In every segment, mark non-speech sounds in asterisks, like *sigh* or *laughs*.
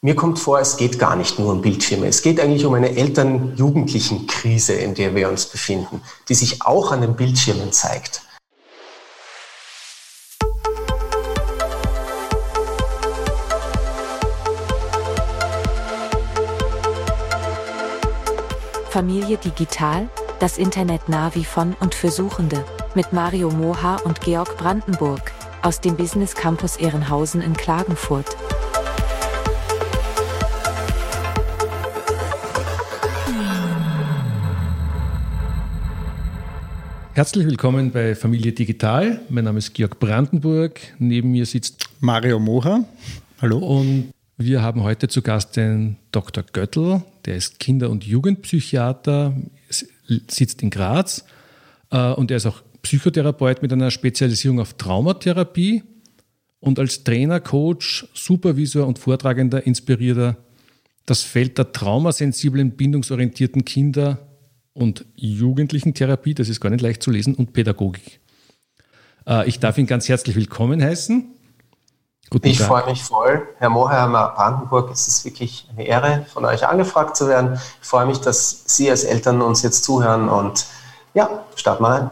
mir kommt vor, es geht gar nicht nur um Bildschirme. Es geht eigentlich um eine Eltern-Jugendlichen-Krise, in der wir uns befinden, die sich auch an den Bildschirmen zeigt. Familie Digital, das Internet Navi von und für Suchende, mit Mario Moha und Georg Brandenburg aus dem Business Campus Ehrenhausen in Klagenfurt. Herzlich willkommen bei Familie Digital. Mein Name ist Georg Brandenburg. Neben mir sitzt Mario Moha. Hallo. Und wir haben heute zu Gast den Dr. Göttl. Der ist Kinder- und Jugendpsychiater, sitzt in Graz äh, und er ist auch Psychotherapeut mit einer Spezialisierung auf Traumatherapie und als Trainer, Coach, Supervisor und Vortragender inspiriert er das Feld der traumasensiblen, bindungsorientierten Kinder und Jugendlichen-Therapie, das ist gar nicht leicht zu lesen, und Pädagogik. Äh, ich darf ihn ganz herzlich willkommen heißen. Guten ich freue mich voll. Herr Moherhammer Brandenburg, es ist wirklich eine Ehre, von euch angefragt zu werden. Ich freue mich, dass Sie als Eltern uns jetzt zuhören und ja, starten wir ein.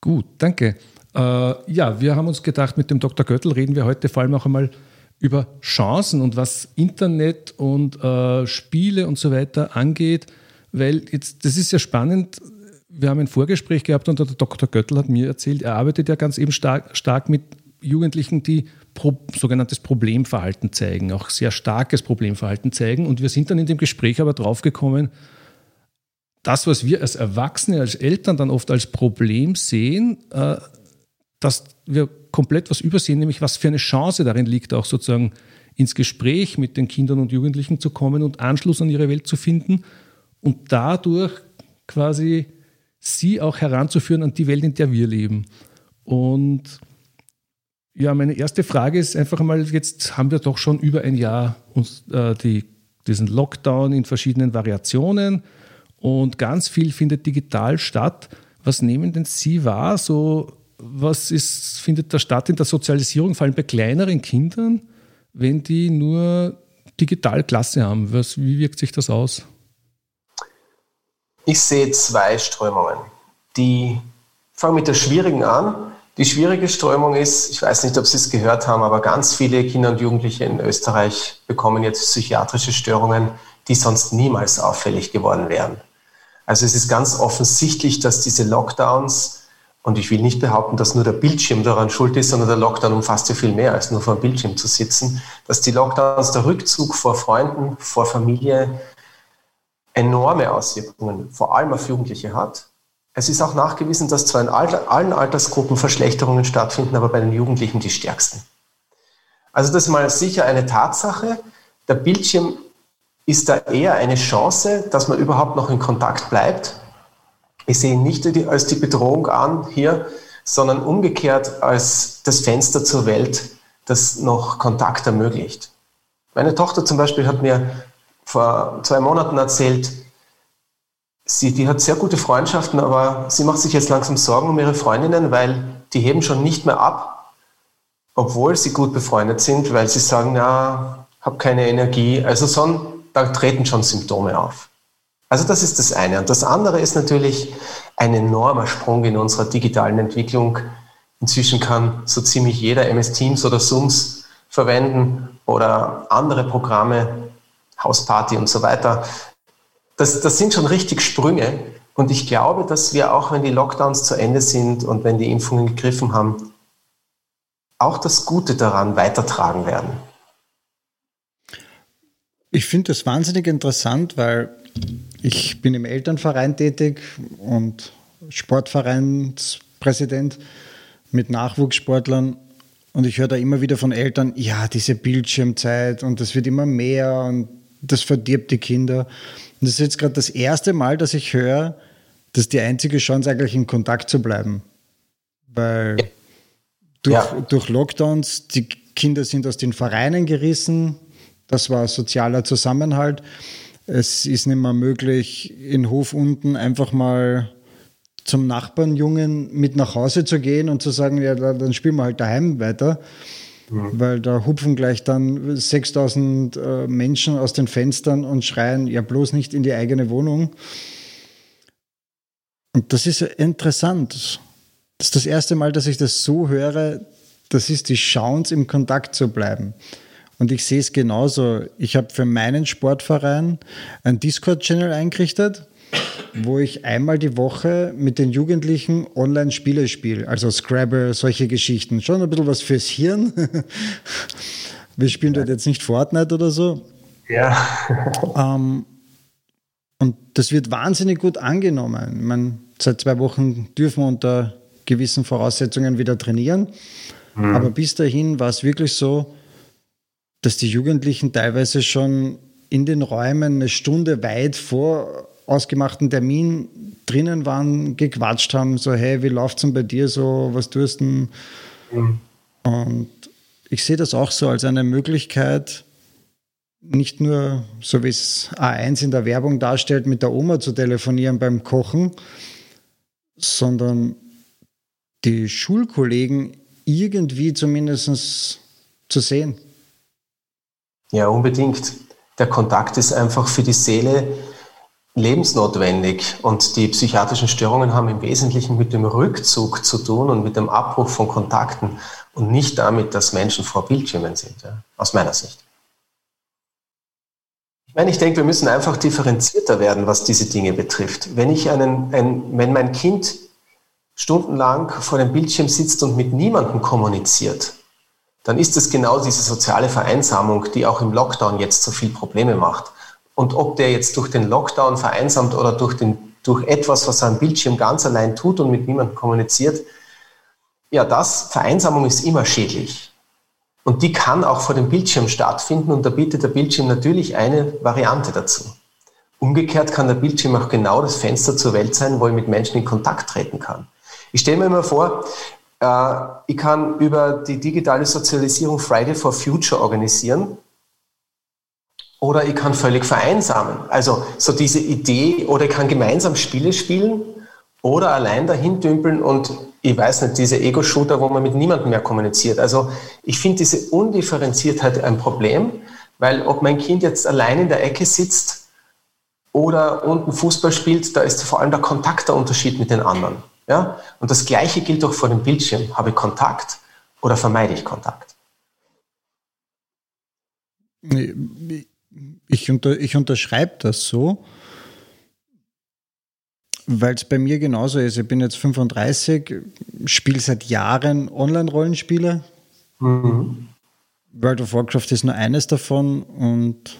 Gut, danke. Äh, ja, wir haben uns gedacht, mit dem Dr. Göttl reden wir heute vor allem auch einmal über Chancen und was Internet und äh, Spiele und so weiter angeht. Weil jetzt, das ist ja spannend. Wir haben ein Vorgespräch gehabt und der Dr. Göttl hat mir erzählt, er arbeitet ja ganz eben stark, stark mit Jugendlichen, die pro, sogenanntes Problemverhalten zeigen, auch sehr starkes Problemverhalten zeigen. Und wir sind dann in dem Gespräch aber draufgekommen, das, was wir als Erwachsene, als Eltern dann oft als Problem sehen, äh, dass wir komplett was übersehen, nämlich was für eine Chance darin liegt, auch sozusagen ins Gespräch mit den Kindern und Jugendlichen zu kommen und Anschluss an ihre Welt zu finden und dadurch quasi sie auch heranzuführen an die Welt, in der wir leben. Und ja, meine erste Frage ist einfach mal, jetzt haben wir doch schon über ein Jahr uns, äh, die, diesen Lockdown in verschiedenen Variationen und ganz viel findet digital statt. Was nehmen denn Sie wahr? So, was ist, findet da statt in der Sozialisierung, vor allem bei kleineren Kindern, wenn die nur digital Klasse haben? Was, wie wirkt sich das aus? Ich sehe zwei Strömungen. Die fangen mit der schwierigen an. Die schwierige Strömung ist, ich weiß nicht, ob Sie es gehört haben, aber ganz viele Kinder und Jugendliche in Österreich bekommen jetzt psychiatrische Störungen, die sonst niemals auffällig geworden wären. Also es ist ganz offensichtlich, dass diese Lockdowns, und ich will nicht behaupten, dass nur der Bildschirm daran schuld ist, sondern der Lockdown umfasst ja viel mehr als nur vor dem Bildschirm zu sitzen, dass die Lockdowns, der Rückzug vor Freunden, vor Familie, enorme Auswirkungen, vor allem auf Jugendliche hat. Es ist auch nachgewiesen, dass zwar in allen Altersgruppen Verschlechterungen stattfinden, aber bei den Jugendlichen die stärksten. Also das ist mal sicher eine Tatsache. Der Bildschirm ist da eher eine Chance, dass man überhaupt noch in Kontakt bleibt. Ich sehe ihn nicht als die Bedrohung an hier, sondern umgekehrt als das Fenster zur Welt, das noch Kontakt ermöglicht. Meine Tochter zum Beispiel hat mir vor zwei Monaten erzählt, sie, die hat sehr gute Freundschaften, aber sie macht sich jetzt langsam Sorgen um ihre Freundinnen, weil die heben schon nicht mehr ab, obwohl sie gut befreundet sind, weil sie sagen, ja, habe keine Energie. Also so, da treten schon Symptome auf. Also das ist das eine. Und das andere ist natürlich ein enormer Sprung in unserer digitalen Entwicklung. Inzwischen kann so ziemlich jeder MS Teams oder Zooms verwenden oder andere Programme, Hausparty und so weiter. Das, das sind schon richtig Sprünge. Und ich glaube, dass wir auch, wenn die Lockdowns zu Ende sind und wenn die Impfungen gegriffen haben, auch das Gute daran weitertragen werden. Ich finde das wahnsinnig interessant, weil ich bin im Elternverein tätig und Sportvereinspräsident mit Nachwuchssportlern und ich höre da immer wieder von Eltern, ja, diese Bildschirmzeit und das wird immer mehr und das verdirbt die Kinder. Und das ist jetzt gerade das erste Mal, dass ich höre, dass die einzige Chance eigentlich in Kontakt zu bleiben. Weil durch, ja. durch Lockdowns, die Kinder sind aus den Vereinen gerissen, das war sozialer Zusammenhalt. Es ist nicht mehr möglich, in Hof unten einfach mal zum Nachbarn Jungen mit nach Hause zu gehen und zu sagen, ja, dann spielen wir halt daheim weiter. Weil da hupfen gleich dann 6000 äh, Menschen aus den Fenstern und schreien, ja bloß nicht in die eigene Wohnung. Und das ist interessant. Das ist das erste Mal, dass ich das so höre. Das ist die Chance, im Kontakt zu bleiben. Und ich sehe es genauso. Ich habe für meinen Sportverein einen Discord-Channel eingerichtet, wo ich einmal die Woche mit den Jugendlichen Online-Spiele spiele. Also Scrabble, solche Geschichten. Schon ein bisschen was fürs Hirn. *laughs* Wir spielen dort jetzt nicht Fortnite oder so. Ja. *laughs* ähm, und das wird wahnsinnig gut angenommen. Ich meine, seit zwei Wochen dürfen wir unter gewissen Voraussetzungen wieder trainieren. Mhm. Aber bis dahin war es wirklich so, dass die Jugendlichen teilweise schon in den Räumen eine Stunde weit vor ausgemachten Termin drinnen waren, gequatscht haben, so hey, wie läuft es denn bei dir so, was tust du denn? Mhm. Und ich sehe das auch so als eine Möglichkeit, nicht nur, so wie es A1 in der Werbung darstellt, mit der Oma zu telefonieren beim Kochen, sondern die Schulkollegen irgendwie zumindest zu sehen. Ja, unbedingt. Der Kontakt ist einfach für die Seele lebensnotwendig und die psychiatrischen Störungen haben im Wesentlichen mit dem Rückzug zu tun und mit dem Abbruch von Kontakten und nicht damit, dass Menschen vor Bildschirmen sind, ja, aus meiner Sicht. Ich meine, ich denke, wir müssen einfach differenzierter werden, was diese Dinge betrifft. Wenn ich einen, ein, wenn mein Kind stundenlang vor dem Bildschirm sitzt und mit niemandem kommuniziert, dann ist es genau diese soziale Vereinsamung, die auch im Lockdown jetzt so viel Probleme macht. Und ob der jetzt durch den Lockdown vereinsamt oder durch, den, durch etwas, was am Bildschirm ganz allein tut und mit niemandem kommuniziert, ja, das, Vereinsamung ist immer schädlich. Und die kann auch vor dem Bildschirm stattfinden und da bietet der Bildschirm natürlich eine Variante dazu. Umgekehrt kann der Bildschirm auch genau das Fenster zur Welt sein, wo ich mit Menschen in Kontakt treten kann. Ich stelle mir immer vor, äh, ich kann über die digitale Sozialisierung Friday for Future organisieren oder ich kann völlig vereinsamen. Also so diese Idee, oder ich kann gemeinsam Spiele spielen oder allein dahin dümpeln und ich weiß nicht, diese Ego-Shooter, wo man mit niemandem mehr kommuniziert. Also ich finde diese Undifferenziertheit ein Problem, weil ob mein Kind jetzt allein in der Ecke sitzt oder unten Fußball spielt, da ist vor allem der Kontakt der Unterschied mit den anderen. Ja? Und das Gleiche gilt auch vor dem Bildschirm. Habe ich Kontakt oder vermeide ich Kontakt? Ich, unter, ich unterschreibe das so, weil es bei mir genauso ist. Ich bin jetzt 35, spiele seit Jahren Online-Rollenspiele. Mhm. World of Warcraft ist nur eines davon und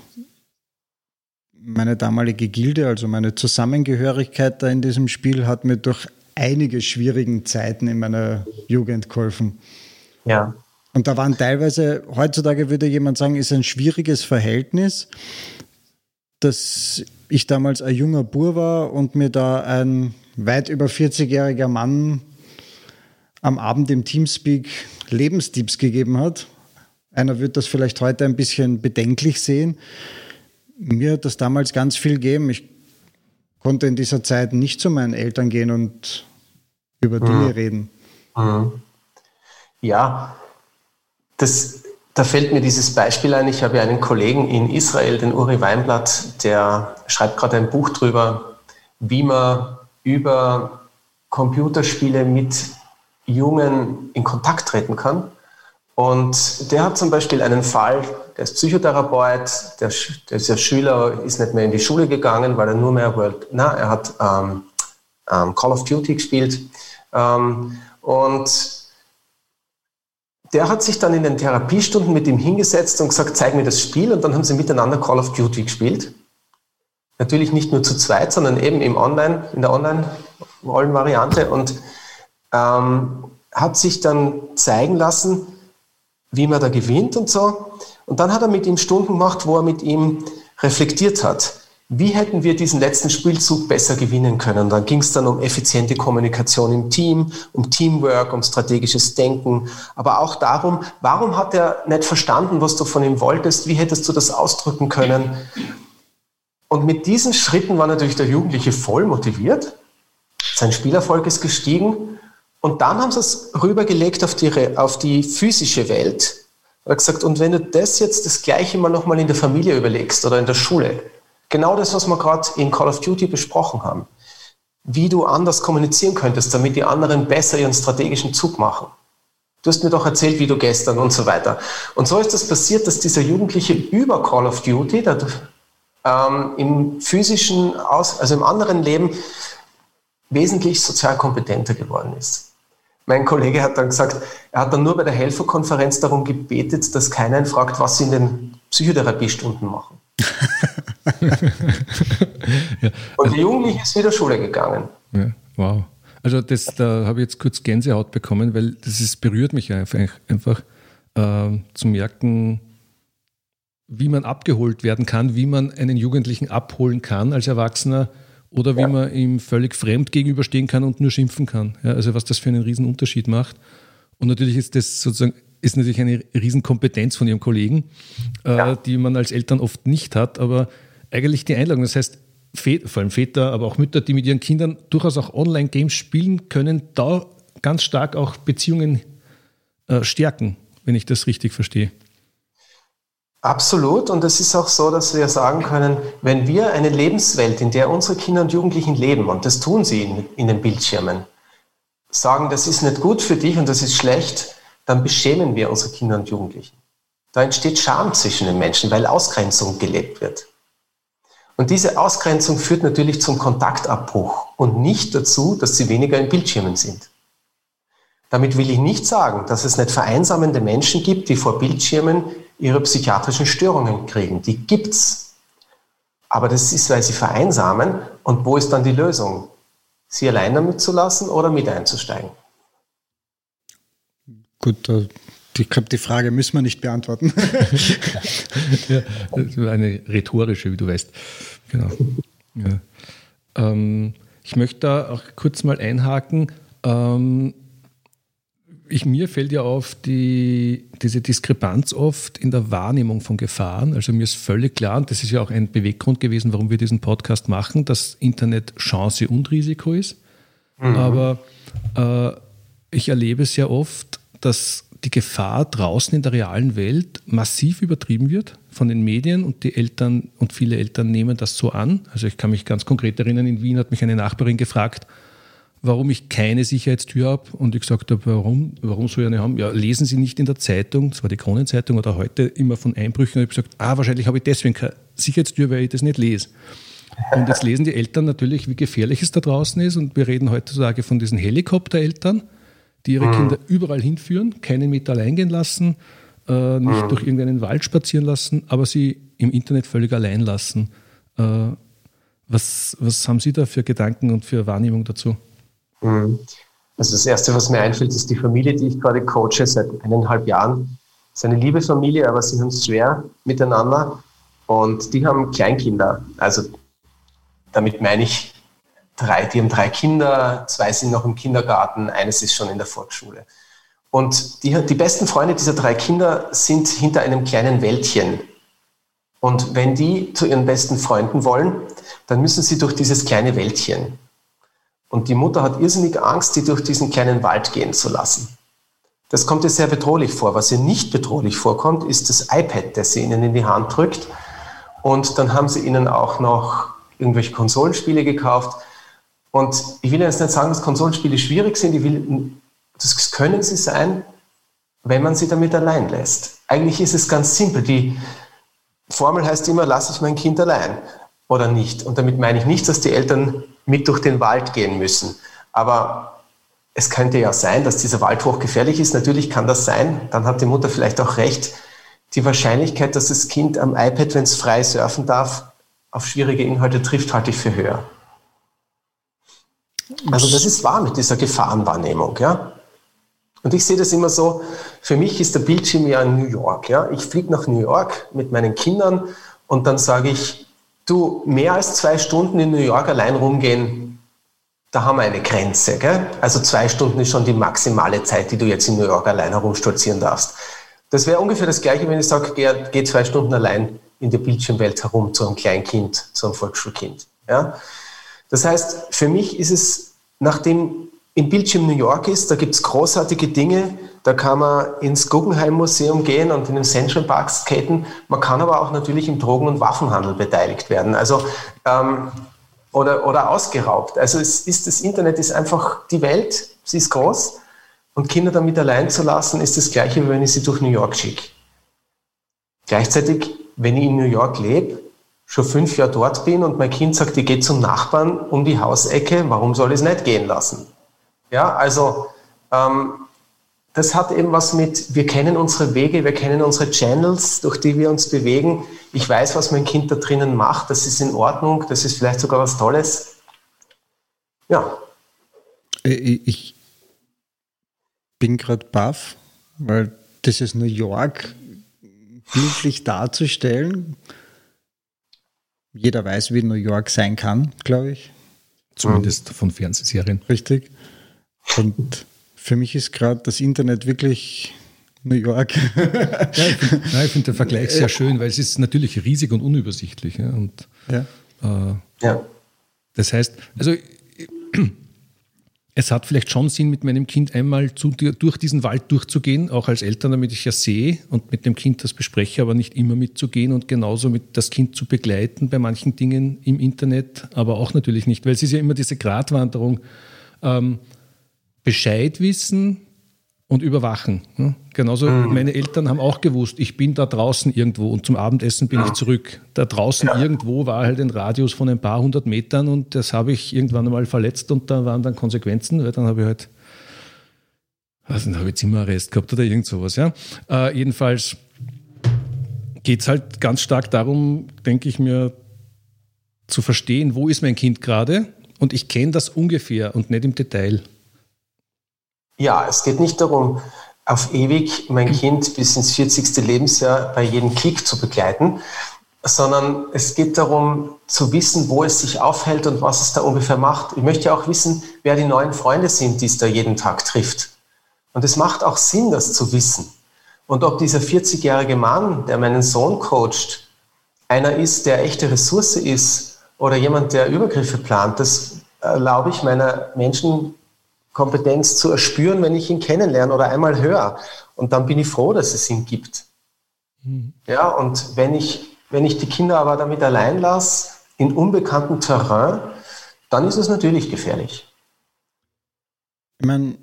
meine damalige Gilde, also meine Zusammengehörigkeit da in diesem Spiel, hat mir durch einige schwierigen Zeiten in meiner Jugend geholfen. Ja. Und da waren teilweise, heutzutage würde jemand sagen, ist ein schwieriges Verhältnis, dass ich damals ein junger Bur war und mir da ein weit über 40-jähriger Mann am Abend im Teamspeak Lebenstipps gegeben hat. Einer wird das vielleicht heute ein bisschen bedenklich sehen. Mir hat das damals ganz viel gegeben. Ich konnte in dieser Zeit nicht zu meinen Eltern gehen und über Dinge mhm. reden. Mhm. Ja, das, da fällt mir dieses Beispiel ein. Ich habe ja einen Kollegen in Israel, den Uri Weinblatt, der schreibt gerade ein Buch darüber, wie man über Computerspiele mit Jungen in Kontakt treten kann. Und der hat zum Beispiel einen Fall, der ist Psychotherapeut, der, der ist ja Schüler, ist nicht mehr in die Schule gegangen, weil er nur mehr World, na, er hat ähm, ähm, Call of Duty gespielt. Ähm, und der hat sich dann in den Therapiestunden mit ihm hingesetzt und gesagt, zeig mir das Spiel. Und dann haben sie miteinander Call of Duty gespielt. Natürlich nicht nur zu zweit, sondern eben im Online, in der Online-Rollenvariante. Und ähm, hat sich dann zeigen lassen, wie man da gewinnt und so. Und dann hat er mit ihm Stunden gemacht, wo er mit ihm reflektiert hat. Wie hätten wir diesen letzten Spielzug besser gewinnen können? Dann ging es dann um effiziente Kommunikation im Team, um Teamwork, um strategisches Denken, aber auch darum, warum hat er nicht verstanden, was du von ihm wolltest? Wie hättest du das ausdrücken können? Und mit diesen Schritten war natürlich der Jugendliche voll motiviert. Sein Spielerfolg ist gestiegen und dann haben sie es rübergelegt auf die, auf die physische Welt. Er gesagt, und wenn du das jetzt das Gleiche mal nochmal in der Familie überlegst oder in der Schule, genau das, was wir gerade in Call of Duty besprochen haben, wie du anders kommunizieren könntest, damit die anderen besser ihren strategischen Zug machen. Du hast mir doch erzählt, wie du gestern und so weiter. Und so ist es das passiert, dass dieser Jugendliche über Call of Duty der, ähm, im physischen, Aus, also im anderen Leben wesentlich sozial kompetenter geworden ist. Mein Kollege hat dann gesagt, er hat dann nur bei der Helferkonferenz darum gebetet, dass keiner ihn fragt, was sie in den Psychotherapiestunden machen. *laughs* *laughs* Und der Jugendliche ist wieder Schule gegangen. Ja, wow. Also das, da habe ich jetzt kurz Gänsehaut bekommen, weil das ist, berührt mich einfach, einfach äh, zu merken, wie man abgeholt werden kann, wie man einen Jugendlichen abholen kann als Erwachsener oder wie ja. man ihm völlig fremd gegenüberstehen kann und nur schimpfen kann. Ja, also was das für einen riesen Unterschied macht. Und natürlich ist das sozusagen ist natürlich eine Riesenkompetenz von ihrem Kollegen, äh, ja. die man als Eltern oft nicht hat, aber eigentlich die Einladung. Das heißt, vor allem Väter, aber auch Mütter, die mit ihren Kindern durchaus auch Online-Games spielen, können da ganz stark auch Beziehungen äh, stärken, wenn ich das richtig verstehe. Absolut. Und es ist auch so, dass wir sagen können, wenn wir eine Lebenswelt, in der unsere Kinder und Jugendlichen leben, und das tun sie in, in den Bildschirmen, sagen, das ist nicht gut für dich und das ist schlecht, dann beschämen wir unsere Kinder und Jugendlichen. Da entsteht Scham zwischen den Menschen, weil Ausgrenzung gelebt wird. Und diese Ausgrenzung führt natürlich zum Kontaktabbruch und nicht dazu, dass sie weniger in Bildschirmen sind. Damit will ich nicht sagen, dass es nicht vereinsamende Menschen gibt, die vor Bildschirmen ihre psychiatrischen Störungen kriegen. Die gibt's. Aber das ist, weil sie vereinsamen. Und wo ist dann die Lösung? Sie allein damit zu lassen oder mit einzusteigen? Gut, ich glaube, die Frage müssen wir nicht beantworten. *laughs* ja, eine rhetorische, wie du weißt. Genau. Ja. Ähm, ich möchte da auch kurz mal einhaken. Ähm, ich, mir fällt ja auf die, diese Diskrepanz oft in der Wahrnehmung von Gefahren. Also mir ist völlig klar, und das ist ja auch ein Beweggrund gewesen, warum wir diesen Podcast machen, dass Internet Chance und Risiko ist. Mhm. Aber äh, ich erlebe es ja oft, dass die Gefahr draußen in der realen Welt massiv übertrieben wird von den Medien und die Eltern und viele Eltern nehmen das so an. Also ich kann mich ganz konkret erinnern, in Wien hat mich eine Nachbarin gefragt, warum ich keine Sicherheitstür habe und ich gesagt habe, warum, warum soll ich eine haben? Ja, lesen Sie nicht in der Zeitung, das war die Kronenzeitung oder heute immer von Einbrüchen und ich habe gesagt, ah, wahrscheinlich habe ich deswegen keine Sicherheitstür, weil ich das nicht lese. Und jetzt lesen die Eltern natürlich, wie gefährlich es da draußen ist und wir reden heutzutage von diesen Helikoptereltern die ihre mhm. Kinder überall hinführen, keinen mit allein gehen lassen, äh, nicht mhm. durch irgendeinen Wald spazieren lassen, aber sie im Internet völlig allein lassen. Äh, was, was haben Sie da für Gedanken und für Wahrnehmung dazu? Mhm. Also das Erste, was mir einfällt, ist die Familie, die ich gerade coache seit eineinhalb Jahren. Es ist eine liebe Familie, aber sie haben es schwer miteinander und die haben Kleinkinder. Also damit meine ich drei, die haben drei Kinder, zwei sind noch im Kindergarten, eines ist schon in der Volksschule. Und die, die besten Freunde dieser drei Kinder sind hinter einem kleinen Wäldchen. Und wenn die zu ihren besten Freunden wollen, dann müssen sie durch dieses kleine Wäldchen. Und die Mutter hat irrsinnig Angst, die durch diesen kleinen Wald gehen zu lassen. Das kommt ihr sehr bedrohlich vor. Was ihr nicht bedrohlich vorkommt, ist das iPad, das sie ihnen in die Hand drückt. Und dann haben sie ihnen auch noch irgendwelche Konsolenspiele gekauft. Und ich will jetzt nicht sagen, dass Konsolenspiele schwierig sind, ich will, das können sie sein, wenn man sie damit allein lässt. Eigentlich ist es ganz simpel. Die Formel heißt immer, lasse ich mein Kind allein oder nicht. Und damit meine ich nicht, dass die Eltern mit durch den Wald gehen müssen. Aber es könnte ja sein, dass dieser Wald hochgefährlich ist. Natürlich kann das sein. Dann hat die Mutter vielleicht auch recht. Die Wahrscheinlichkeit, dass das Kind am iPad, wenn es frei surfen darf, auf schwierige Inhalte trifft, halte ich für höher. Also das ist wahr mit dieser Gefahrenwahrnehmung, ja. Und ich sehe das immer so, für mich ist der Bildschirm ja New York, ja. Ich fliege nach New York mit meinen Kindern und dann sage ich, du, mehr als zwei Stunden in New York allein rumgehen, da haben wir eine Grenze, gell? Also zwei Stunden ist schon die maximale Zeit, die du jetzt in New York allein herumstolzieren darfst. Das wäre ungefähr das Gleiche, wenn ich sage, geh, geh zwei Stunden allein in der Bildschirmwelt herum zu einem Kleinkind, zu einem Volksschulkind, ja. Das heißt, für mich ist es, nachdem in Bildschirm New York ist, da gibt es großartige Dinge. Da kann man ins Guggenheim Museum gehen und in den Central Park skaten. Man kann aber auch natürlich im Drogen- und Waffenhandel beteiligt werden. Also ähm, oder, oder ausgeraubt. Also es ist das Internet ist einfach die Welt, sie ist groß und Kinder damit allein zu lassen, ist das gleiche, wie wenn ich sie durch New York schicke. Gleichzeitig, wenn ich in New York lebe, schon fünf Jahre dort bin und mein Kind sagt, ich gehe zum Nachbarn um die Hausecke, warum soll ich es nicht gehen lassen? Ja, also ähm, das hat eben was mit, wir kennen unsere Wege, wir kennen unsere Channels, durch die wir uns bewegen. Ich weiß, was mein Kind da drinnen macht, das ist in Ordnung, das ist vielleicht sogar was Tolles. Ja. Äh, ich bin gerade baff, weil dieses New York bildlich darzustellen, jeder weiß, wie New York sein kann, glaube ich. Zumindest von Fernsehserien. Richtig. Und für mich ist gerade das Internet wirklich New York. ja, ich finde find den Vergleich sehr schön, weil es ist natürlich riesig und unübersichtlich. Ja, und, ja. Äh, ja. Das heißt, also es hat vielleicht schon Sinn, mit meinem Kind einmal zu, durch diesen Wald durchzugehen, auch als Eltern, damit ich ja sehe und mit dem Kind das bespreche, aber nicht immer mitzugehen und genauso mit das Kind zu begleiten bei manchen Dingen im Internet, aber auch natürlich nicht, weil es ist ja immer diese Gratwanderung. Ähm, Bescheid wissen und überwachen. Genauso mhm. meine Eltern haben auch gewusst, ich bin da draußen irgendwo und zum Abendessen bin ja. ich zurück. Da draußen ja. irgendwo war halt ein Radius von ein paar hundert Metern und das habe ich irgendwann einmal verletzt und da waren dann Konsequenzen, weil dann habe ich halt, also dann habe ich Zimmerarrest gehabt oder irgend sowas. Ja? Äh, jedenfalls geht es halt ganz stark darum, denke ich mir, zu verstehen, wo ist mein Kind gerade und ich kenne das ungefähr und nicht im Detail. Ja, es geht nicht darum, auf ewig mein Kind bis ins 40. Lebensjahr bei jedem Kick zu begleiten, sondern es geht darum zu wissen, wo es sich aufhält und was es da ungefähr macht. Ich möchte auch wissen, wer die neuen Freunde sind, die es da jeden Tag trifft. Und es macht auch Sinn, das zu wissen. Und ob dieser 40-jährige Mann, der meinen Sohn coacht, einer ist, der echte Ressource ist oder jemand, der Übergriffe plant, das erlaube ich meiner Menschen Kompetenz zu erspüren, wenn ich ihn kennenlerne oder einmal höre. Und dann bin ich froh, dass es ihn gibt. Mhm. Ja, und wenn ich, wenn ich die Kinder aber damit allein lasse, in unbekanntem Terrain, dann ist es natürlich gefährlich. Ich meine,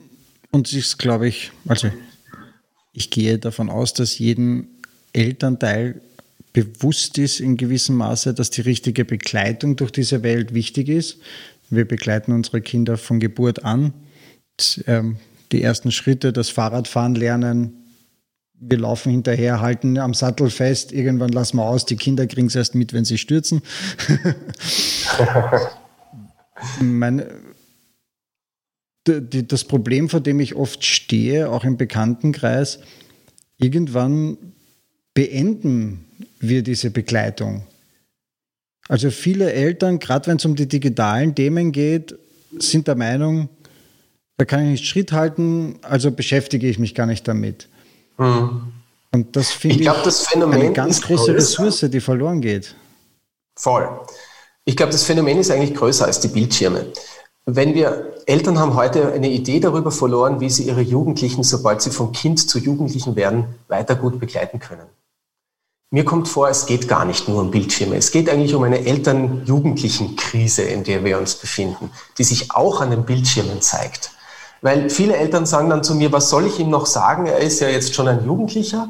uns ist, glaube ich, also ich gehe davon aus, dass jedem Elternteil bewusst ist in gewissem Maße, dass die richtige Begleitung durch diese Welt wichtig ist. Wir begleiten unsere Kinder von Geburt an ähm, die ersten Schritte, das Fahrradfahren lernen. Wir laufen hinterher, halten am Sattel fest, irgendwann lassen wir aus, die Kinder kriegen es erst mit, wenn sie stürzen. *laughs* Meine, das Problem, vor dem ich oft stehe, auch im Bekanntenkreis, irgendwann beenden wir diese Begleitung. Also viele Eltern, gerade wenn es um die digitalen Themen geht, sind der Meinung, da kann ich nicht Schritt halten, also beschäftige ich mich gar nicht damit. Mhm. Und das finde ich, glaub, das Phänomen eine ganz große größer. Ressource, die verloren geht. Voll. Ich glaube, das Phänomen ist eigentlich größer als die Bildschirme. Wenn wir Eltern haben heute eine Idee darüber verloren, wie sie ihre Jugendlichen, sobald sie vom Kind zu Jugendlichen werden, weiter gut begleiten können. Mir kommt vor, es geht gar nicht nur um Bildschirme. Es geht eigentlich um eine Eltern-Jugendlichen-Krise, in der wir uns befinden, die sich auch an den Bildschirmen zeigt. Weil viele Eltern sagen dann zu mir, was soll ich ihm noch sagen? Er ist ja jetzt schon ein Jugendlicher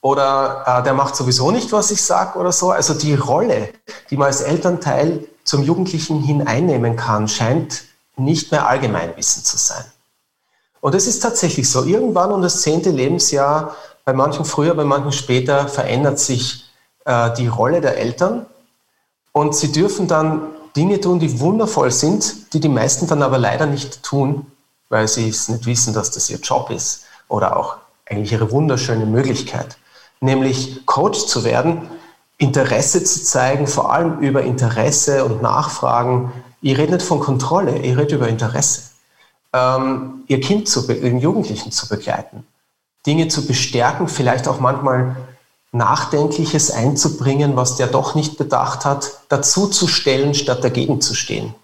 oder äh, der macht sowieso nicht, was ich sage oder so. Also die Rolle, die man als Elternteil zum Jugendlichen hin einnehmen kann, scheint nicht mehr Allgemeinwissen zu sein. Und es ist tatsächlich so, irgendwann um das zehnte Lebensjahr, bei manchen früher, bei manchen später, verändert sich äh, die Rolle der Eltern und sie dürfen dann Dinge tun, die wundervoll sind, die die meisten dann aber leider nicht tun, weil sie es nicht wissen, dass das ihr Job ist oder auch eigentlich ihre wunderschöne Möglichkeit, nämlich Coach zu werden, Interesse zu zeigen, vor allem über Interesse und Nachfragen. Ich rede nicht von Kontrolle, ich rede über Interesse. Ähm, ihr Kind, zu, den Jugendlichen zu begleiten, Dinge zu bestärken, vielleicht auch manchmal Nachdenkliches einzubringen, was der doch nicht bedacht hat, dazu zu stellen, statt dagegen zu stehen.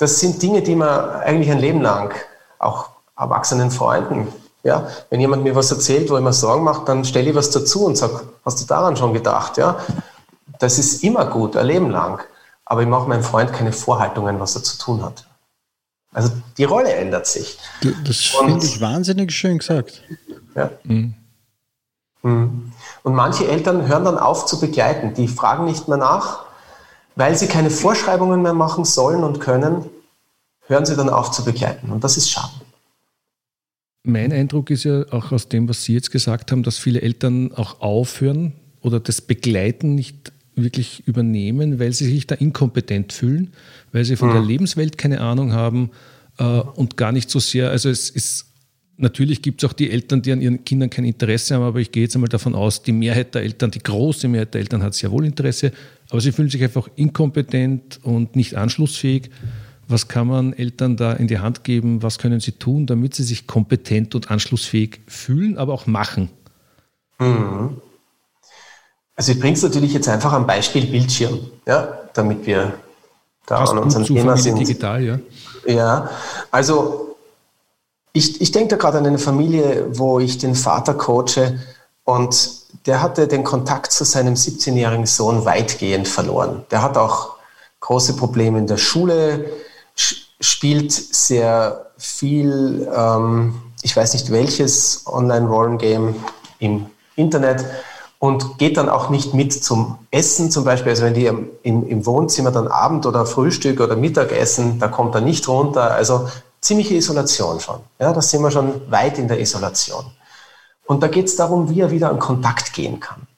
Das sind Dinge, die man eigentlich ein Leben lang auch erwachsenen Freunden, ja, wenn jemand mir was erzählt, wo ich mir Sorgen macht, dann stelle ich was dazu und sage, hast du daran schon gedacht, ja? Das ist immer gut, ein Leben lang. Aber ich mache meinem Freund keine Vorhaltungen, was er zu tun hat. Also die Rolle ändert sich. Das finde ich wahnsinnig schön gesagt. Ja. Mhm. mhm. Und manche Eltern hören dann auf zu begleiten. Die fragen nicht mehr nach, weil sie keine Vorschreibungen mehr machen sollen und können, hören sie dann auf zu begleiten. Und das ist schade. Mein Eindruck ist ja auch aus dem, was Sie jetzt gesagt haben, dass viele Eltern auch aufhören oder das Begleiten nicht wirklich übernehmen, weil sie sich da inkompetent fühlen, weil sie von mhm. der Lebenswelt keine Ahnung haben äh, und gar nicht so sehr, also es ist Natürlich gibt es auch die Eltern, die an ihren Kindern kein Interesse haben, aber ich gehe jetzt einmal davon aus, die Mehrheit der Eltern, die große Mehrheit der Eltern hat sehr wohl Interesse, aber sie fühlen sich einfach inkompetent und nicht anschlussfähig. Was kann man Eltern da in die Hand geben? Was können sie tun, damit sie sich kompetent und anschlussfähig fühlen, aber auch machen? Mhm. Also ich bringe es natürlich jetzt einfach am Beispiel Bildschirm, ja, damit wir da Passt an unserem Thema sind. Digital, ja. Ja, also ich, ich denke da gerade an eine Familie, wo ich den Vater coache und der hatte den Kontakt zu seinem 17-jährigen Sohn weitgehend verloren. Der hat auch große Probleme in der Schule, spielt sehr viel, ähm, ich weiß nicht welches Online-Rollen-Game im Internet und geht dann auch nicht mit zum Essen zum Beispiel. Also wenn die im, im Wohnzimmer dann Abend oder Frühstück oder Mittagessen, da kommt er nicht runter. Also ziemliche Isolation schon. Ja, da sind wir schon weit in der Isolation. Und da geht es darum, wie er wieder in Kontakt gehen kann.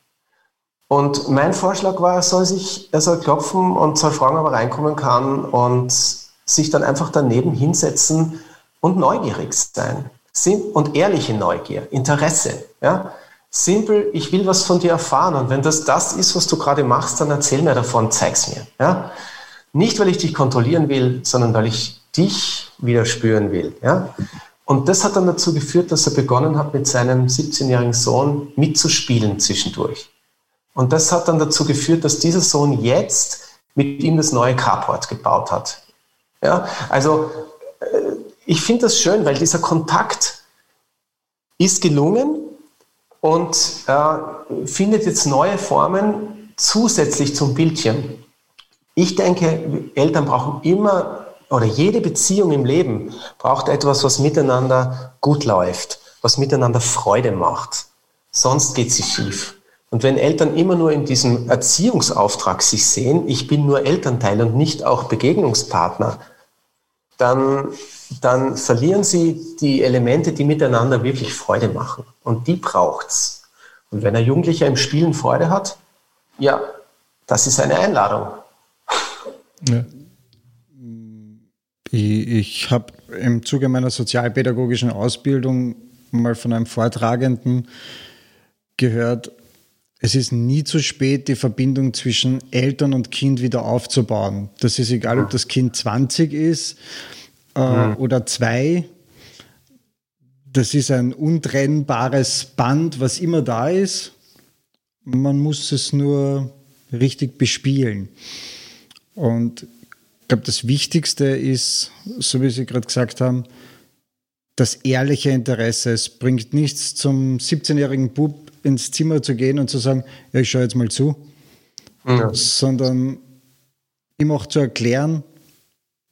Und mein Vorschlag war, er soll sich, er soll klopfen und soll fragen, ob er reinkommen kann und sich dann einfach daneben hinsetzen und neugierig sein. Und ehrliche Neugier, Interesse. Ja? Simpel, ich will was von dir erfahren. Und wenn das das ist, was du gerade machst, dann erzähl mir davon, zeig's mir. Ja? Nicht, weil ich dich kontrollieren will, sondern weil ich dich wieder spüren will. Ja? Und das hat dann dazu geführt, dass er begonnen hat, mit seinem 17-jährigen Sohn mitzuspielen zwischendurch. Und das hat dann dazu geführt, dass dieser Sohn jetzt mit ihm das neue Carport gebaut hat. Ja? Also äh, ich finde das schön, weil dieser Kontakt ist gelungen und äh, findet jetzt neue Formen zusätzlich zum Bildschirm. Ich denke, Eltern brauchen immer oder jede Beziehung im Leben braucht etwas, was miteinander gut läuft, was miteinander Freude macht. Sonst geht sie schief. Und wenn Eltern immer nur in diesem Erziehungsauftrag sich sehen, ich bin nur Elternteil und nicht auch Begegnungspartner, dann, dann verlieren sie die Elemente, die miteinander wirklich Freude machen. Und die braucht's. Und wenn ein Jugendlicher im Spielen Freude hat, ja, das ist eine Einladung. Ja. Ich, ich habe im Zuge meiner sozialpädagogischen Ausbildung mal von einem Vortragenden gehört, es ist nie zu spät, die Verbindung zwischen Eltern und Kind wieder aufzubauen. Das ist egal, ob das Kind 20 ist äh, mhm. oder zwei. Das ist ein untrennbares Band, was immer da ist. Man muss es nur richtig bespielen. Und glaube, das Wichtigste ist, so wie Sie gerade gesagt haben, das ehrliche Interesse. Es bringt nichts, zum 17-jährigen Bub ins Zimmer zu gehen und zu sagen, ja, ich schaue jetzt mal zu, ja. sondern ihm auch zu erklären,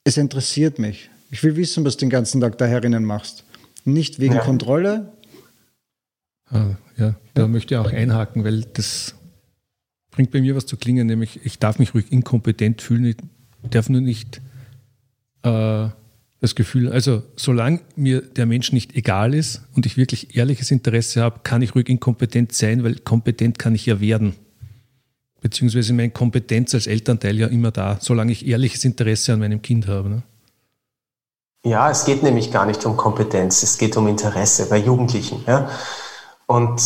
es interessiert mich. Ich will wissen, was du den ganzen Tag da herinnen machst. Nicht wegen ja. Kontrolle. Ah, ja, da ja. möchte ich auch einhaken, weil das bringt bei mir was zu klingen, nämlich ich darf mich ruhig inkompetent fühlen darf nur nicht äh, das Gefühl, also solange mir der Mensch nicht egal ist und ich wirklich ehrliches Interesse habe, kann ich ruhig inkompetent sein, weil kompetent kann ich ja werden. Beziehungsweise meine Kompetenz als Elternteil ja immer da, solange ich ehrliches Interesse an meinem Kind habe. Ne? Ja, es geht nämlich gar nicht um Kompetenz, es geht um Interesse bei Jugendlichen. Ja? Und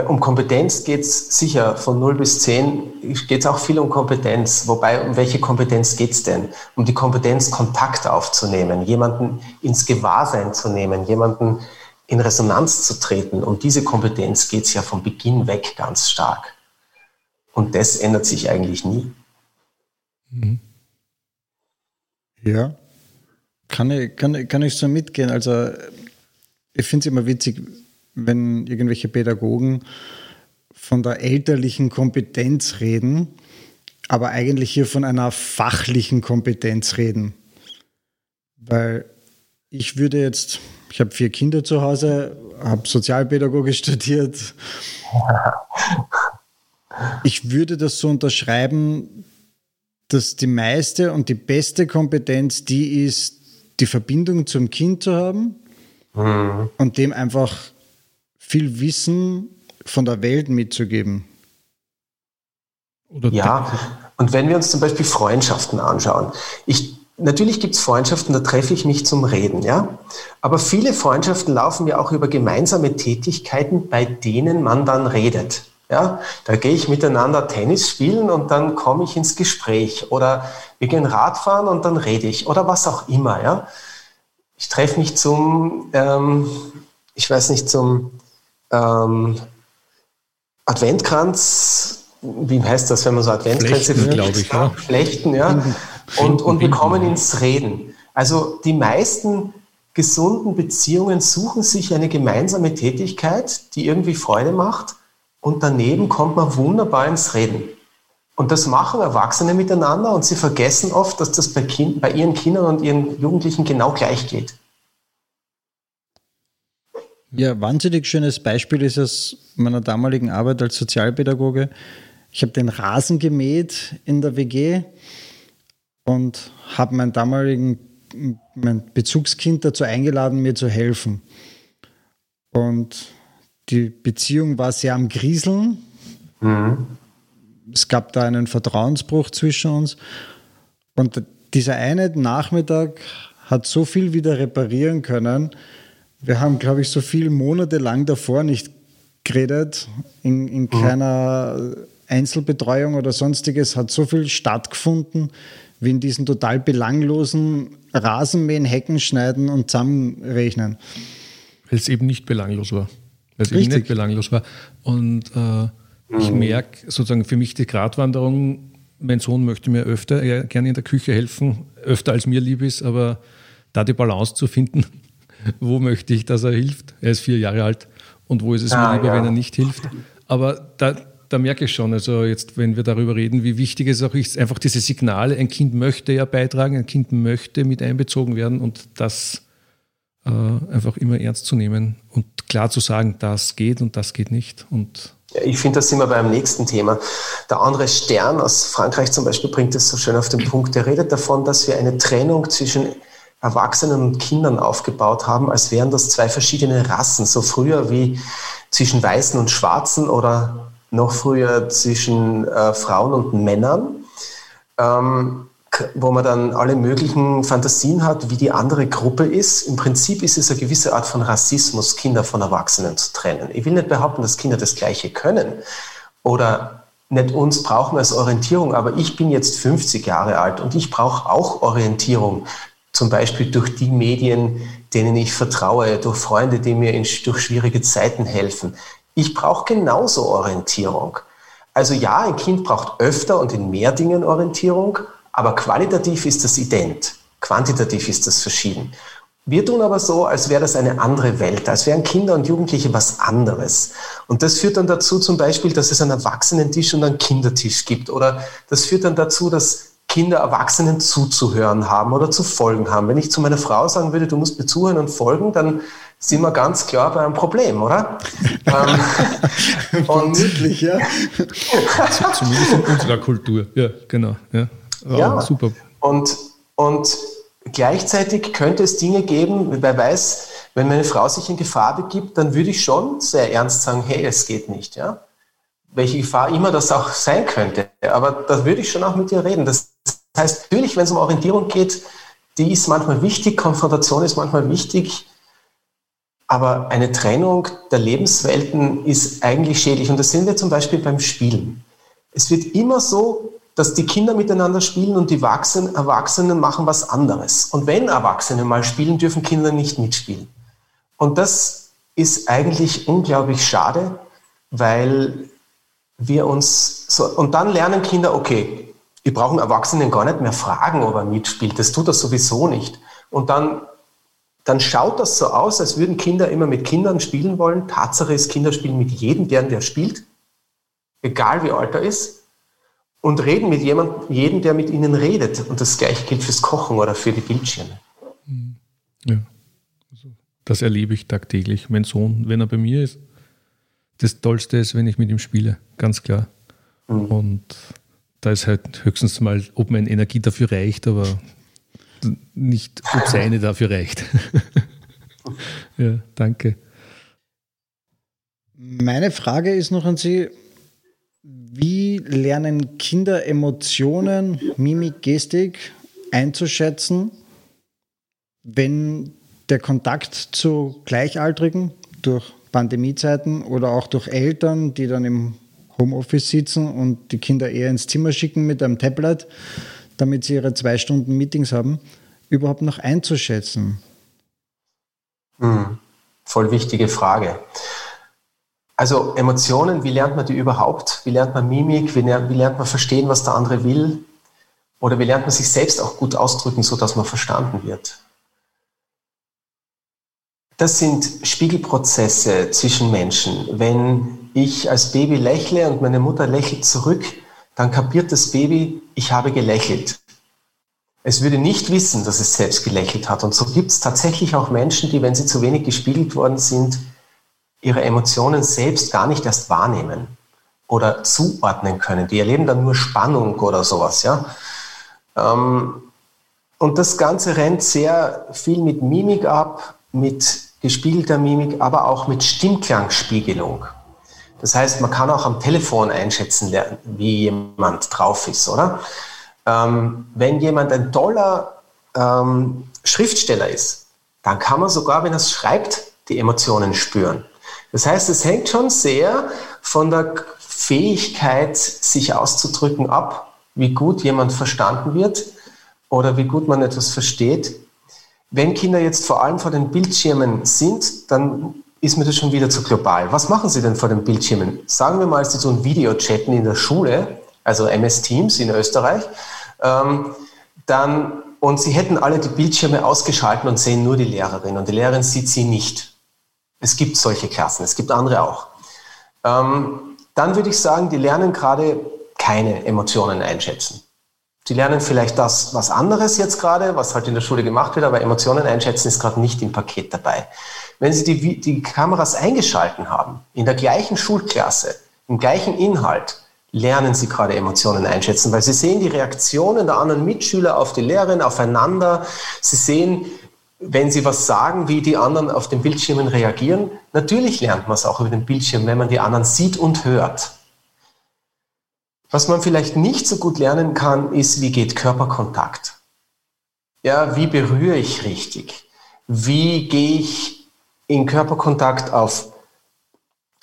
um Kompetenz geht es sicher von 0 bis 10, geht es auch viel um Kompetenz. Wobei, um welche Kompetenz geht es denn? Um die Kompetenz, Kontakt aufzunehmen, jemanden ins Gewahrsein zu nehmen, jemanden in Resonanz zu treten. Um diese Kompetenz geht es ja von Beginn weg ganz stark. Und das ändert sich eigentlich nie. Mhm. Ja, Kann ich, kann, kann ich so mitgehen. Also ich finde es immer witzig, wenn irgendwelche Pädagogen von der elterlichen Kompetenz reden, aber eigentlich hier von einer fachlichen Kompetenz reden. Weil ich würde jetzt, ich habe vier Kinder zu Hause, habe Sozialpädagogik *laughs* studiert. Ich würde das so unterschreiben, dass die meiste und die beste Kompetenz die ist, die Verbindung zum Kind zu haben mhm. und dem einfach viel Wissen von der Welt mitzugeben. Oder ja, und wenn wir uns zum Beispiel Freundschaften anschauen, ich, natürlich gibt es Freundschaften, da treffe ich mich zum Reden, ja. Aber viele Freundschaften laufen ja auch über gemeinsame Tätigkeiten, bei denen man dann redet. Ja, da gehe ich miteinander Tennis spielen und dann komme ich ins Gespräch oder wir gehen Radfahren und dann rede ich oder was auch immer. Ja, ich treffe mich zum, ähm, ich weiß nicht, zum ähm, Adventkranz, wie heißt das, wenn man so Adventkränze Flechten, glaube ich, ja. Flechten, ja, und, und wir kommen ins Reden. Also die meisten gesunden Beziehungen suchen sich eine gemeinsame Tätigkeit, die irgendwie Freude macht und daneben kommt man wunderbar ins Reden. Und das machen Erwachsene miteinander und sie vergessen oft, dass das bei, kind, bei ihren Kindern und ihren Jugendlichen genau gleich geht. Ja, wahnsinnig schönes Beispiel ist aus meiner damaligen Arbeit als Sozialpädagoge. Ich habe den Rasen gemäht in der WG und habe meinen damaligen mein Bezugskind dazu eingeladen, mir zu helfen. Und die Beziehung war sehr am Grieseln. Mhm. Es gab da einen Vertrauensbruch zwischen uns. Und dieser eine Nachmittag hat so viel wieder reparieren können. Wir haben, glaube ich, so viele Monate lang davor nicht geredet, in, in mhm. keiner Einzelbetreuung oder sonstiges, hat so viel stattgefunden, wie in diesen total belanglosen Rasenmähen, Hecken schneiden und zusammenrechnen. Weil es eben nicht belanglos war weil es eben nicht belanglos war. Und äh, ich mhm. merke sozusagen für mich die Gratwanderung, mein Sohn möchte mir öfter ja, gerne in der Küche helfen, öfter als mir lieb ist, aber da die Balance zu finden, wo möchte ich, dass er hilft? Er ist vier Jahre alt und wo ist es ah, mir lieber, ja. wenn er nicht hilft? Aber da, da merke ich schon, also jetzt, wenn wir darüber reden, wie wichtig es auch ist, einfach diese Signale, ein Kind möchte ja beitragen, ein Kind möchte mit einbezogen werden und das äh, einfach immer ernst zu nehmen und klar zu sagen, das geht und das geht nicht. Und ich finde, das sind wir beim nächsten Thema. Der andere Stern aus Frankreich zum Beispiel bringt es so schön auf den Punkt. Er redet davon, dass wir eine Trennung zwischen Erwachsenen und Kindern aufgebaut haben, als wären das zwei verschiedene Rassen. So früher wie zwischen Weißen und Schwarzen oder noch früher zwischen äh, Frauen und Männern. Ähm, wo man dann alle möglichen Fantasien hat, wie die andere Gruppe ist. Im Prinzip ist es eine gewisse Art von Rassismus, Kinder von Erwachsenen zu trennen. Ich will nicht behaupten, dass Kinder das Gleiche können oder nicht uns brauchen als Orientierung, aber ich bin jetzt 50 Jahre alt und ich brauche auch Orientierung, zum Beispiel durch die Medien, denen ich vertraue, durch Freunde, die mir in, durch schwierige Zeiten helfen. Ich brauche genauso Orientierung. Also ja, ein Kind braucht öfter und in mehr Dingen Orientierung, aber qualitativ ist das ident, quantitativ ist das verschieden. Wir tun aber so, als wäre das eine andere Welt, als wären Kinder und Jugendliche was anderes. Und das führt dann dazu zum Beispiel, dass es einen Erwachsenentisch und einen Kindertisch gibt. Oder das führt dann dazu, dass Kinder Erwachsenen zuzuhören haben oder zu folgen haben. Wenn ich zu meiner Frau sagen würde, du musst mir zuhören und folgen, dann sind wir ganz klar bei einem Problem, oder? *laughs* ähm, und ja. *laughs* Zumindest in unserer Kultur, ja, genau. Ja. Oh, ja, super. Und, und gleichzeitig könnte es Dinge geben, wer weiß, wenn meine Frau sich in Gefahr begibt, dann würde ich schon sehr ernst sagen, hey, es geht nicht, ja. Welche Gefahr immer das auch sein könnte. Aber da würde ich schon auch mit ihr reden. Das heißt, natürlich, wenn es um Orientierung geht, die ist manchmal wichtig, Konfrontation ist manchmal wichtig, aber eine Trennung der Lebenswelten ist eigentlich schädlich. Und das sehen wir zum Beispiel beim Spielen. Es wird immer so dass die Kinder miteinander spielen und die Erwachsenen machen was anderes. Und wenn Erwachsene mal spielen, dürfen Kinder nicht mitspielen. Und das ist eigentlich unglaublich schade, weil wir uns so, und dann lernen Kinder, okay, wir brauchen Erwachsenen gar nicht mehr fragen, ob er mitspielt. Das tut er sowieso nicht. Und dann, dann schaut das so aus, als würden Kinder immer mit Kindern spielen wollen. Tatsache ist, Kinder spielen mit jedem gern, der spielt, egal wie alt er ist. Und reden mit jemandem, jedem, der mit ihnen redet. Und das gleiche gilt fürs Kochen oder für die Bildschirme. Ja, also das erlebe ich tagtäglich. Mein Sohn, wenn er bei mir ist, das Tollste ist, wenn ich mit ihm spiele, ganz klar. Mhm. Und da ist halt höchstens mal, ob meine Energie dafür reicht, aber nicht, ob seine dafür reicht. *laughs* ja, danke. Meine Frage ist noch an Sie, wie lernen Kinder Emotionen, Mimik, Gestik einzuschätzen, wenn der Kontakt zu Gleichaltrigen durch Pandemiezeiten oder auch durch Eltern, die dann im Homeoffice sitzen und die Kinder eher ins Zimmer schicken mit einem Tablet, damit sie ihre zwei Stunden Meetings haben, überhaupt noch einzuschätzen? Hm, voll wichtige Frage. Also Emotionen, wie lernt man die überhaupt? Wie lernt man Mimik? Wie lernt, wie lernt man verstehen, was der andere will? Oder wie lernt man sich selbst auch gut ausdrücken, sodass man verstanden wird? Das sind Spiegelprozesse zwischen Menschen. Wenn ich als Baby lächle und meine Mutter lächelt zurück, dann kapiert das Baby, ich habe gelächelt. Es würde nicht wissen, dass es selbst gelächelt hat. Und so gibt es tatsächlich auch Menschen, die, wenn sie zu wenig gespiegelt worden sind, ihre Emotionen selbst gar nicht erst wahrnehmen oder zuordnen können. Die erleben dann nur Spannung oder sowas. Ja? Ähm, und das Ganze rennt sehr viel mit Mimik ab, mit gespiegelter Mimik, aber auch mit Stimmklangspiegelung. Das heißt, man kann auch am Telefon einschätzen lernen, wie jemand drauf ist, oder? Ähm, wenn jemand ein toller ähm, Schriftsteller ist, dann kann man sogar, wenn er es schreibt, die Emotionen spüren. Das heißt, es hängt schon sehr von der Fähigkeit, sich auszudrücken ab, wie gut jemand verstanden wird oder wie gut man etwas versteht. Wenn Kinder jetzt vor allem vor den Bildschirmen sind, dann ist mir das schon wieder zu global. Was machen sie denn vor den Bildschirmen? Sagen wir mal, sie tun Videochatten in der Schule, also MS Teams in Österreich, ähm, dann, und sie hätten alle die Bildschirme ausgeschaltet und sehen nur die Lehrerin und die Lehrerin sieht sie nicht. Es gibt solche Klassen, es gibt andere auch. Ähm, dann würde ich sagen, die lernen gerade keine Emotionen einschätzen. Sie lernen vielleicht das, was anderes jetzt gerade, was halt in der Schule gemacht wird, aber Emotionen einschätzen ist gerade nicht im Paket dabei. Wenn Sie die, die Kameras eingeschalten haben, in der gleichen Schulklasse, im gleichen Inhalt, lernen Sie gerade Emotionen einschätzen, weil Sie sehen die Reaktionen der anderen Mitschüler auf die Lehrerin, aufeinander. Sie sehen, wenn Sie was sagen, wie die anderen auf den Bildschirmen reagieren. Natürlich lernt man es auch über den Bildschirm, wenn man die anderen sieht und hört. Was man vielleicht nicht so gut lernen kann, ist, wie geht Körperkontakt? Ja, wie berühre ich richtig? Wie gehe ich in Körperkontakt auf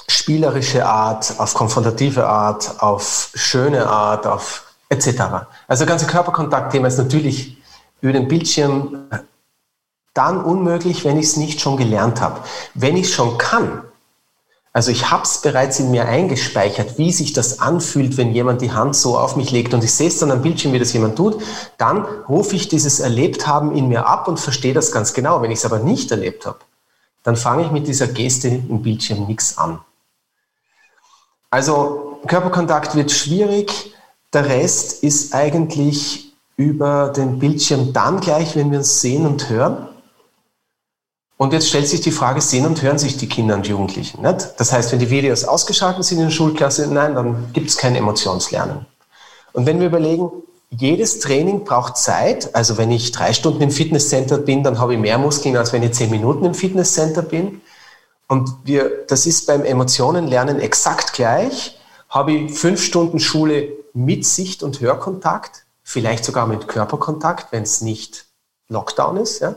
spielerische Art, auf konfrontative Art, auf schöne Art, auf etc. Also ganze Körperkontaktthema ist natürlich über den Bildschirm dann unmöglich, wenn ich es nicht schon gelernt habe. Wenn ich es schon kann, also ich habe es bereits in mir eingespeichert, wie sich das anfühlt, wenn jemand die Hand so auf mich legt und ich sehe es dann am Bildschirm, wie das jemand tut, dann rufe ich dieses Erlebthaben in mir ab und verstehe das ganz genau. Wenn ich es aber nicht erlebt habe, dann fange ich mit dieser Geste im Bildschirm nichts an. Also Körperkontakt wird schwierig, der Rest ist eigentlich über den Bildschirm dann gleich, wenn wir uns sehen und hören. Und jetzt stellt sich die Frage, sehen und hören sich die Kinder und Jugendlichen nicht? Das heißt, wenn die Videos ausgeschaltet sind in der Schulklasse, nein, dann gibt es kein Emotionslernen. Und wenn wir überlegen, jedes Training braucht Zeit. Also wenn ich drei Stunden im Fitnesscenter bin, dann habe ich mehr Muskeln, als wenn ich zehn Minuten im Fitnesscenter bin. Und wir, das ist beim Emotionenlernen exakt gleich. Habe ich fünf Stunden Schule mit Sicht- und Hörkontakt, vielleicht sogar mit Körperkontakt, wenn es nicht Lockdown ist. Ja?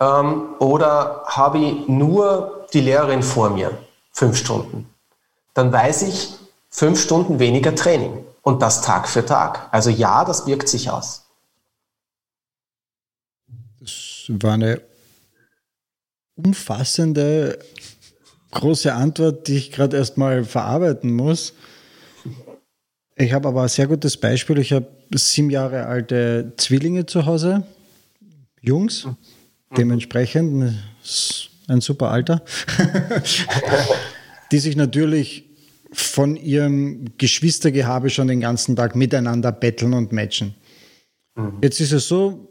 Ähm, oder habe ich nur die Lehrerin vor mir, fünf Stunden? Dann weiß ich, fünf Stunden weniger Training und das Tag für Tag. Also ja, das wirkt sich aus. Das war eine umfassende, große Antwort, die ich gerade erstmal verarbeiten muss. Ich habe aber ein sehr gutes Beispiel. Ich habe sieben Jahre alte Zwillinge zu Hause Jungs, mhm. dementsprechend ein super Alter, *laughs* die sich natürlich von ihrem Geschwistergehabe schon den ganzen Tag miteinander betteln und matchen. Mhm. Jetzt ist es so,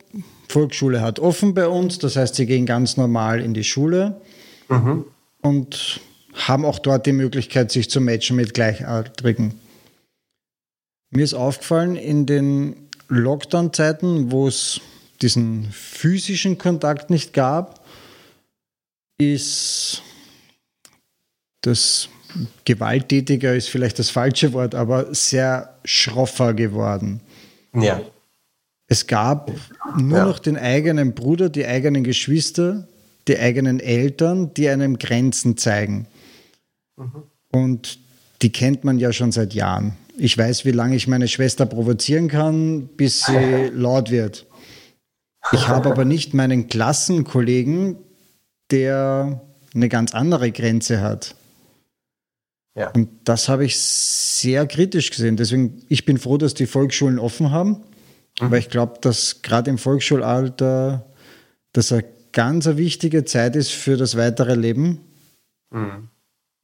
Volksschule hat offen bei uns, das heißt, sie gehen ganz normal in die Schule mhm. und haben auch dort die Möglichkeit, sich zu matchen mit Gleichaltrigen. Mir ist aufgefallen, in den Lockdown-Zeiten, wo es diesen physischen Kontakt nicht gab, ist das gewalttätiger ist vielleicht das falsche Wort, aber sehr schroffer geworden. Ja. Es gab nur ja. noch den eigenen Bruder, die eigenen Geschwister, die eigenen Eltern, die einem Grenzen zeigen. Mhm. Und die kennt man ja schon seit Jahren. Ich weiß, wie lange ich meine Schwester provozieren kann, bis sie *laughs* laut wird. Ich habe aber nicht meinen Klassenkollegen, der eine ganz andere Grenze hat. Ja. Und das habe ich sehr kritisch gesehen. Deswegen, ich bin froh, dass die Volksschulen offen haben, mhm. weil ich glaube, dass gerade im Volksschulalter das eine ganz eine wichtige Zeit ist für das weitere Leben. Mhm.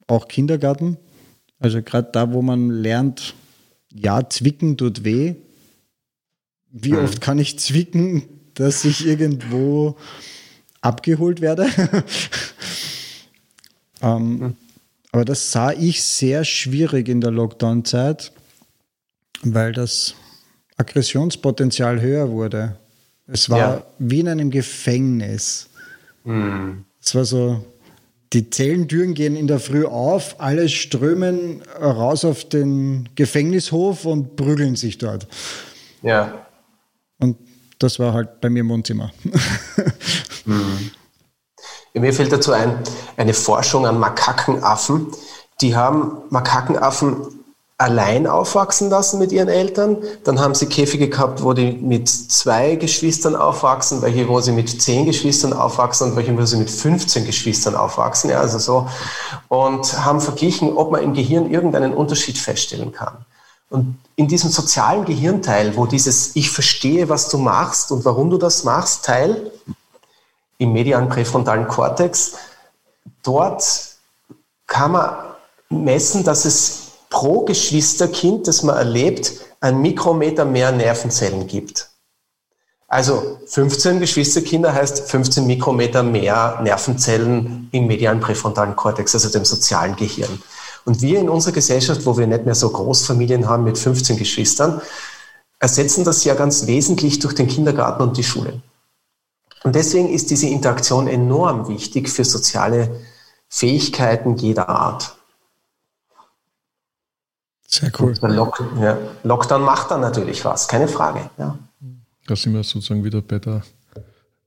Auch Kindergarten. Also gerade da, wo man lernt, ja, zwicken tut weh. Wie mhm. oft kann ich zwicken, dass ich irgendwo abgeholt werde? *laughs* ähm, mhm. Aber das sah ich sehr schwierig in der Lockdown-Zeit, weil das Aggressionspotenzial höher wurde. Es war ja. wie in einem Gefängnis. Mhm. Es war so, die Zellentüren gehen in der Früh auf, alle strömen raus auf den Gefängnishof und prügeln sich dort. Ja. Und das war halt bei mir im Wohnzimmer. Mhm. Mir fällt dazu ein, eine Forschung an Makakenaffen. Die haben Makakenaffen allein aufwachsen lassen mit ihren Eltern. Dann haben sie Käfige gehabt, wo die mit zwei Geschwistern aufwachsen, welche, wo sie mit zehn Geschwistern aufwachsen und welche, wo sie mit 15 Geschwistern aufwachsen. Ja, also so. Und haben verglichen, ob man im Gehirn irgendeinen Unterschied feststellen kann. Und in diesem sozialen Gehirnteil, wo dieses Ich verstehe, was du machst und warum du das machst, Teil, im medialen präfrontalen Kortex. Dort kann man messen, dass es pro Geschwisterkind, das man erlebt, ein Mikrometer mehr Nervenzellen gibt. Also 15 Geschwisterkinder heißt 15 Mikrometer mehr Nervenzellen im medialen präfrontalen Kortex, also dem sozialen Gehirn. Und wir in unserer Gesellschaft, wo wir nicht mehr so Großfamilien haben mit 15 Geschwistern, ersetzen das ja ganz wesentlich durch den Kindergarten und die Schule. Und deswegen ist diese Interaktion enorm wichtig für soziale Fähigkeiten jeder Art. Sehr cool. Lock, ja, Lockdown macht dann natürlich was, keine Frage. Ja. Da sind wir sozusagen wieder bei der,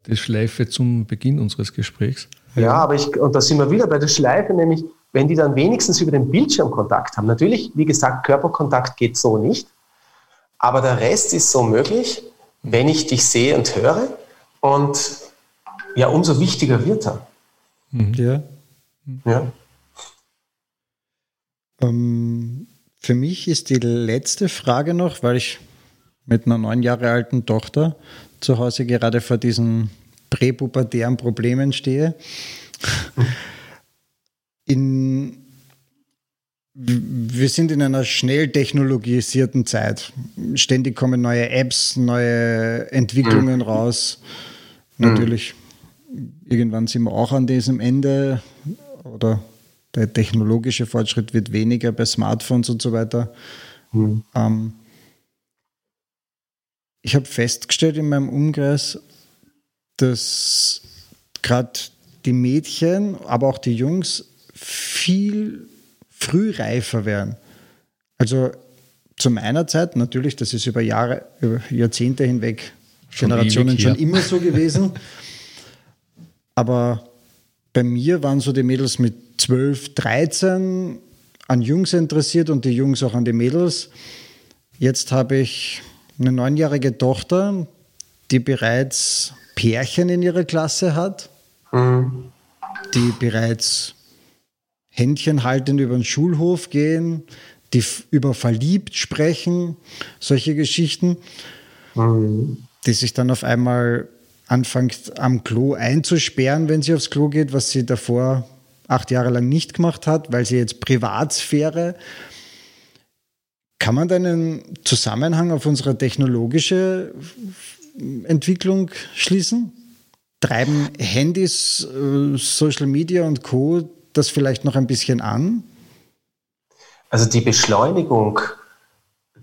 der Schleife zum Beginn unseres Gesprächs. Ja, aber ich, und da sind wir wieder bei der Schleife, nämlich wenn die dann wenigstens über den Bildschirm Kontakt haben. Natürlich, wie gesagt, Körperkontakt geht so nicht, aber der Rest ist so möglich, wenn ich dich sehe und höre und ja, umso wichtiger wird er. Mhm. Ja. ja. Ähm, für mich ist die letzte Frage noch, weil ich mit einer neun Jahre alten Tochter zu Hause gerade vor diesen präpubertären Problemen stehe. *laughs* In, wir sind in einer schnell technologisierten Zeit. Ständig kommen neue Apps, neue Entwicklungen mhm. raus. Natürlich, mhm. irgendwann sind wir auch an diesem Ende oder der technologische Fortschritt wird weniger bei Smartphones und so weiter. Mhm. Ähm, ich habe festgestellt in meinem Umkreis, dass gerade die Mädchen, aber auch die Jungs viel frühreifer werden. Also zu meiner Zeit, natürlich, das ist über Jahre, über Jahrzehnte hinweg Generationen schon immer so gewesen. Aber bei mir waren so die Mädels mit 12, 13 an Jungs interessiert und die Jungs auch an die Mädels. Jetzt habe ich eine neunjährige Tochter, die bereits Pärchen in ihrer Klasse hat, mhm. die bereits Händchen haltend über den Schulhof gehen, die über verliebt sprechen, solche Geschichten. Mhm die sich dann auf einmal anfängt am Klo einzusperren, wenn sie aufs Klo geht, was sie davor acht Jahre lang nicht gemacht hat, weil sie jetzt Privatsphäre. Kann man da einen Zusammenhang auf unsere technologische Entwicklung schließen? Treiben Handys, äh, Social Media und Co. das vielleicht noch ein bisschen an? Also die Beschleunigung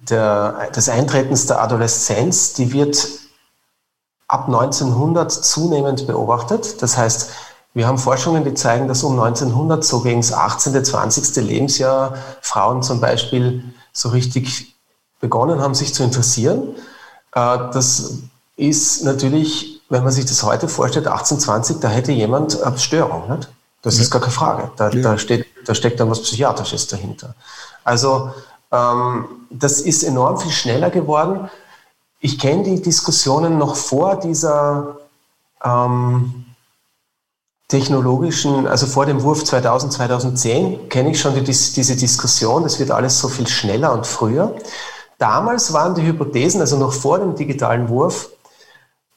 der, des Eintretens der Adoleszenz, die wird ab 1900 zunehmend beobachtet. Das heißt, wir haben Forschungen, die zeigen, dass um 1900, so gegen das 18., 20. Lebensjahr, Frauen zum Beispiel so richtig begonnen haben, sich zu interessieren. Äh, das ist natürlich, wenn man sich das heute vorstellt, 1820, da hätte jemand eine Störung. Nicht? Das ja. ist gar keine Frage. Da, ja. da, steht, da steckt dann was Psychiatrisches dahinter. Also ähm, das ist enorm viel schneller geworden. Ich kenne die Diskussionen noch vor dieser ähm, technologischen, also vor dem Wurf 2000, 2010, kenne ich schon die, diese Diskussion. Es wird alles so viel schneller und früher. Damals waren die Hypothesen, also noch vor dem digitalen Wurf,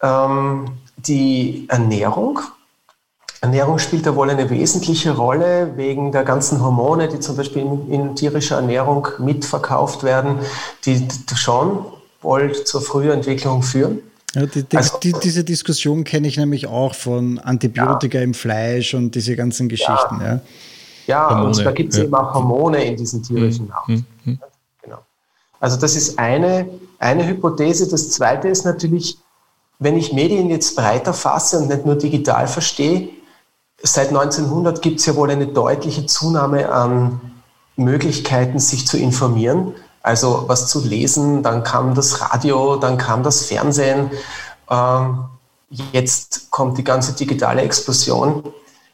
ähm, die Ernährung. Ernährung spielt da wohl eine wesentliche Rolle wegen der ganzen Hormone, die zum Beispiel in, in tierischer Ernährung mitverkauft werden, die schon wohl zur Frühentwicklung führen. Ja, die, die, also, die, diese Diskussion kenne ich nämlich auch von Antibiotika ja. im Fleisch und diese ganzen Geschichten. Ja, ja. ja und da gibt es eben auch Hormone in diesen tierischen mhm. Nahrungsmitteln. Mhm. Genau. Also das ist eine, eine Hypothese. Das zweite ist natürlich, wenn ich Medien jetzt breiter fasse und nicht nur digital verstehe, seit 1900 gibt es ja wohl eine deutliche Zunahme an Möglichkeiten, sich zu informieren. Also was zu lesen, dann kam das Radio, dann kam das Fernsehen. Ähm, jetzt kommt die ganze digitale Explosion.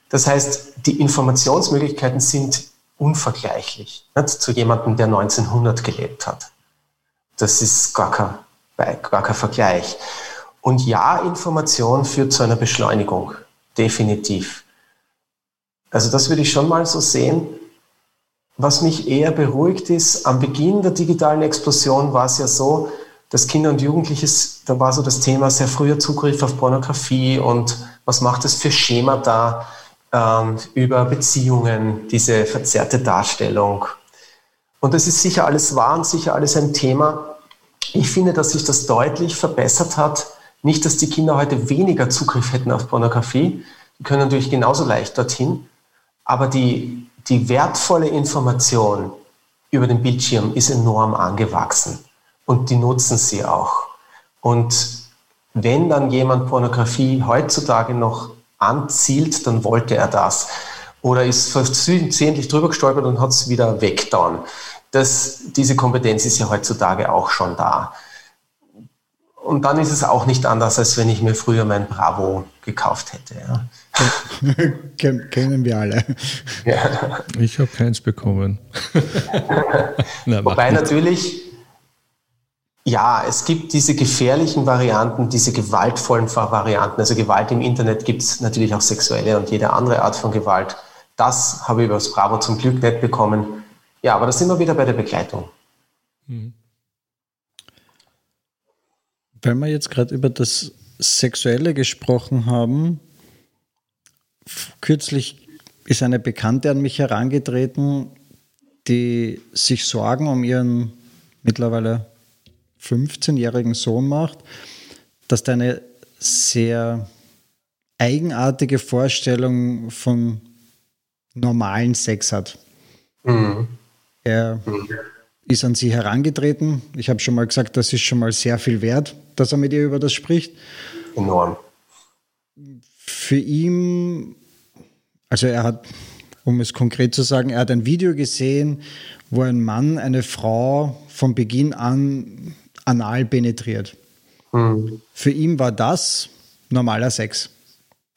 Das heißt, die Informationsmöglichkeiten sind unvergleichlich nicht? zu jemandem, der 1900 gelebt hat. Das ist gar kein, gar kein Vergleich. Und ja, Information führt zu einer Beschleunigung, definitiv. Also das würde ich schon mal so sehen. Was mich eher beruhigt ist, am Beginn der digitalen Explosion war es ja so, dass Kinder und Jugendliche, da war so das Thema sehr früher Zugriff auf Pornografie und was macht es für Schema da ähm, über Beziehungen, diese verzerrte Darstellung. Und das ist sicher alles wahr und sicher alles ein Thema. Ich finde, dass sich das deutlich verbessert hat nicht, dass die Kinder heute weniger Zugriff hätten auf Pornografie. Die können natürlich genauso leicht dorthin. Aber die, die wertvolle Information über den Bildschirm ist enorm angewachsen. Und die nutzen sie auch. Und wenn dann jemand Pornografie heutzutage noch anzielt, dann wollte er das. Oder ist versehentlich drüber gestolpert und hat es wieder weggetan. Das, diese Kompetenz ist ja heutzutage auch schon da. Und dann ist es auch nicht anders, als wenn ich mir früher mein Bravo gekauft hätte. Ja. *laughs* Kennen wir alle. Ja. Ich habe keins bekommen. *laughs* Na, Wobei natürlich, ja, es gibt diese gefährlichen Varianten, diese gewaltvollen Varianten. Also Gewalt im Internet gibt es natürlich auch sexuelle und jede andere Art von Gewalt. Das habe ich über das Bravo zum Glück nicht bekommen. Ja, aber da sind wir wieder bei der Begleitung. Mhm. Weil wir jetzt gerade über das Sexuelle gesprochen haben, kürzlich ist eine Bekannte an mich herangetreten, die sich Sorgen um ihren mittlerweile 15-jährigen Sohn macht, dass der eine sehr eigenartige Vorstellung von normalen Sex hat. Mhm. Er mhm ist an sie herangetreten. Ich habe schon mal gesagt, das ist schon mal sehr viel wert, dass er mit ihr über das spricht. Enorm. Für ihn, also er hat, um es konkret zu sagen, er hat ein Video gesehen, wo ein Mann eine Frau von Beginn an anal penetriert. Mhm. Für ihn war das normaler Sex.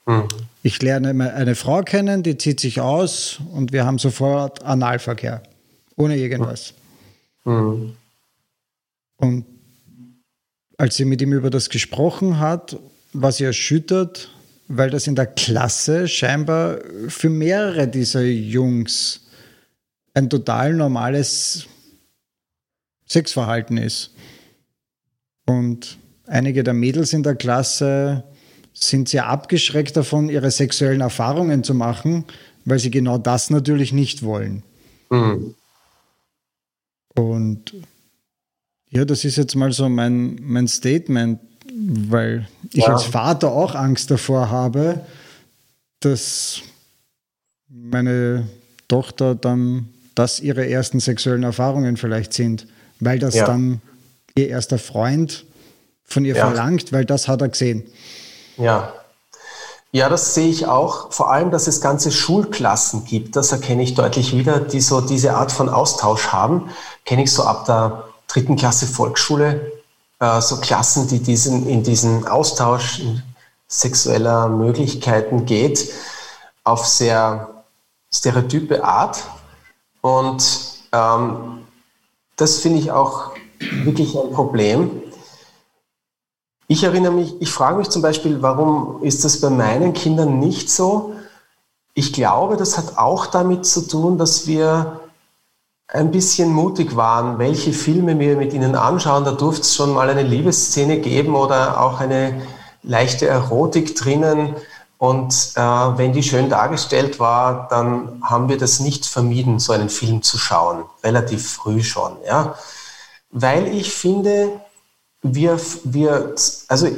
Mhm. Ich lerne eine Frau kennen, die zieht sich aus und wir haben sofort Analverkehr. Ohne irgendwas. Mhm. Mhm. Und als sie mit ihm über das gesprochen hat, war sie erschüttert, weil das in der Klasse scheinbar für mehrere dieser Jungs ein total normales Sexverhalten ist. Und einige der Mädels in der Klasse sind sehr abgeschreckt davon, ihre sexuellen Erfahrungen zu machen, weil sie genau das natürlich nicht wollen. Mhm. Und ja, das ist jetzt mal so mein, mein Statement, weil ich ja. als Vater auch Angst davor habe, dass meine Tochter dann das ihre ersten sexuellen Erfahrungen vielleicht sind, weil das ja. dann ihr erster Freund von ihr ja. verlangt, weil das hat er gesehen. Ja. Ja, das sehe ich auch. Vor allem, dass es ganze Schulklassen gibt, das erkenne ich deutlich wieder, die so diese Art von Austausch haben. Kenne ich so ab der dritten Klasse Volksschule, äh, so Klassen, die diesen, in diesen Austausch sexueller Möglichkeiten geht, auf sehr stereotype Art. Und ähm, das finde ich auch wirklich ein Problem. Ich erinnere mich, ich frage mich zum Beispiel, warum ist das bei meinen Kindern nicht so? Ich glaube, das hat auch damit zu tun, dass wir ein bisschen mutig waren, welche Filme wir mit ihnen anschauen. Da durfte es schon mal eine Liebesszene geben oder auch eine leichte Erotik drinnen. Und äh, wenn die schön dargestellt war, dann haben wir das nicht vermieden, so einen Film zu schauen, relativ früh schon. Ja? Weil ich finde, wir, wir, also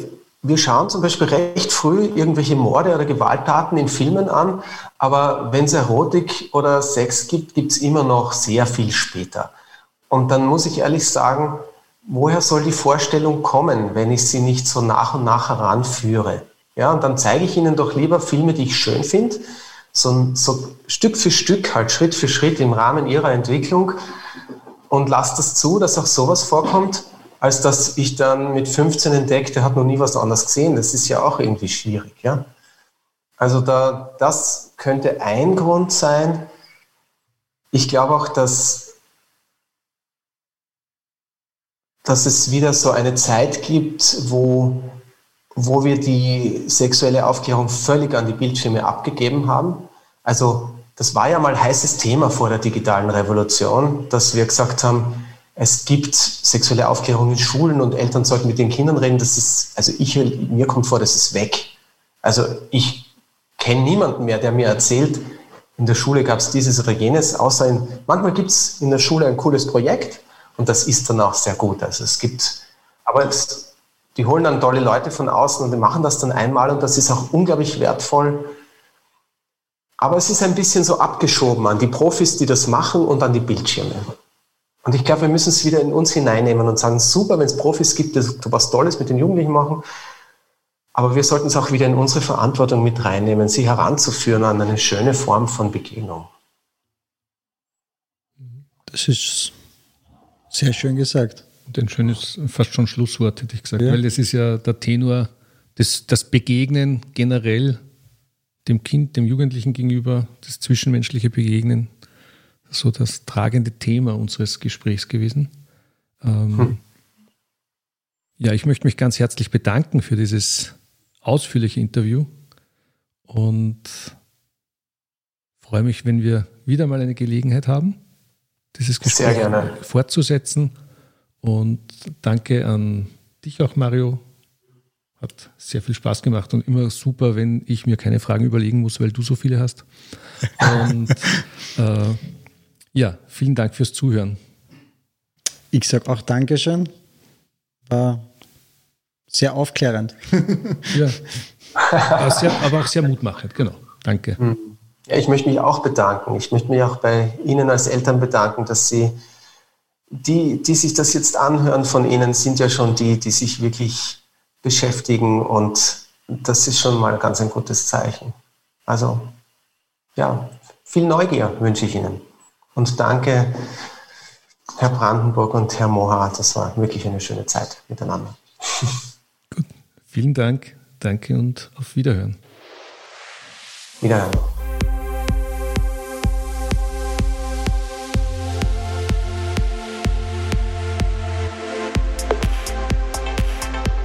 wir schauen zum Beispiel recht früh irgendwelche Morde oder Gewalttaten in Filmen an, aber wenn es Erotik oder Sex gibt, gibt es immer noch sehr viel später. Und dann muss ich ehrlich sagen, woher soll die Vorstellung kommen, wenn ich sie nicht so nach und nach heranführe? Ja, und dann zeige ich Ihnen doch lieber Filme, die ich schön finde, so, so Stück für Stück, halt Schritt für Schritt im Rahmen Ihrer Entwicklung und lasse das zu, dass auch sowas vorkommt als dass ich dann mit 15 entdecke, der hat noch nie was anderes gesehen. Das ist ja auch irgendwie schwierig. Ja? Also da, das könnte ein Grund sein. Ich glaube auch, dass, dass es wieder so eine Zeit gibt, wo, wo wir die sexuelle Aufklärung völlig an die Bildschirme abgegeben haben. Also das war ja mal heißes Thema vor der digitalen Revolution, dass wir gesagt haben, es gibt sexuelle Aufklärung in Schulen und Eltern sollten mit den Kindern reden. Das ist, also ich, mir kommt vor, das ist weg. Also ich kenne niemanden mehr, der mir erzählt, in der Schule gab es dieses oder jenes, außer in, manchmal gibt es in der Schule ein cooles Projekt und das ist dann auch sehr gut. Also es gibt, aber es, die holen dann tolle Leute von außen und die machen das dann einmal und das ist auch unglaublich wertvoll. Aber es ist ein bisschen so abgeschoben an die Profis, die das machen und an die Bildschirme. Und ich glaube, wir müssen es wieder in uns hineinnehmen und sagen, super, wenn es Profis gibt, die was Tolles mit den Jugendlichen machen. Aber wir sollten es auch wieder in unsere Verantwortung mit reinnehmen, sie heranzuführen an eine schöne Form von Begegnung. Das ist sehr schön gesagt. Und ein schönes, fast schon Schlusswort, hätte ich gesagt, ja. weil das ist ja der Tenor, das, das Begegnen generell dem Kind, dem Jugendlichen gegenüber, das zwischenmenschliche Begegnen, so das tragende Thema unseres Gesprächs gewesen. Ähm, hm. Ja, ich möchte mich ganz herzlich bedanken für dieses ausführliche Interview und freue mich, wenn wir wieder mal eine Gelegenheit haben, dieses Gespräch fortzusetzen. Und danke an dich auch, Mario. Hat sehr viel Spaß gemacht und immer super, wenn ich mir keine Fragen überlegen muss, weil du so viele hast. *laughs* Und äh, ja, vielen Dank fürs Zuhören. Ich sage auch Dankeschön. War sehr aufklärend. ja, aber, sehr, aber, auch sehr mutmachend, genau. Danke. Hm. Ja, ich möchte mich auch bedanken. Ich möchte mich auch bei Ihnen als Eltern bedanken, dass Sie, die, die sich das jetzt anhören von Ihnen, sind ja schon die, die sich wirklich beschäftigen und das ist schon mal ganz ein gutes Zeichen. Also, ja, viel Neugier wünsche ich Ihnen. Und danke, Herr Brandenburg und Herr Moha. Das war wirklich eine schöne Zeit miteinander. Gut, *laughs* vielen Dank. Danke und auf Wiederhören. Wiederhören.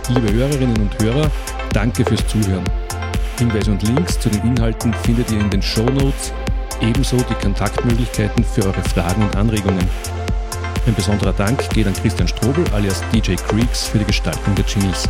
Liebe Hörerinnen und Hörer, danke fürs Zuhören. Hinweise und Links zu den Inhalten findet ihr in den Show Notes ebenso die Kontaktmöglichkeiten für eure Fragen und Anregungen. Ein besonderer Dank geht an Christian Strobel alias DJ Creeks für die Gestaltung der Jingles.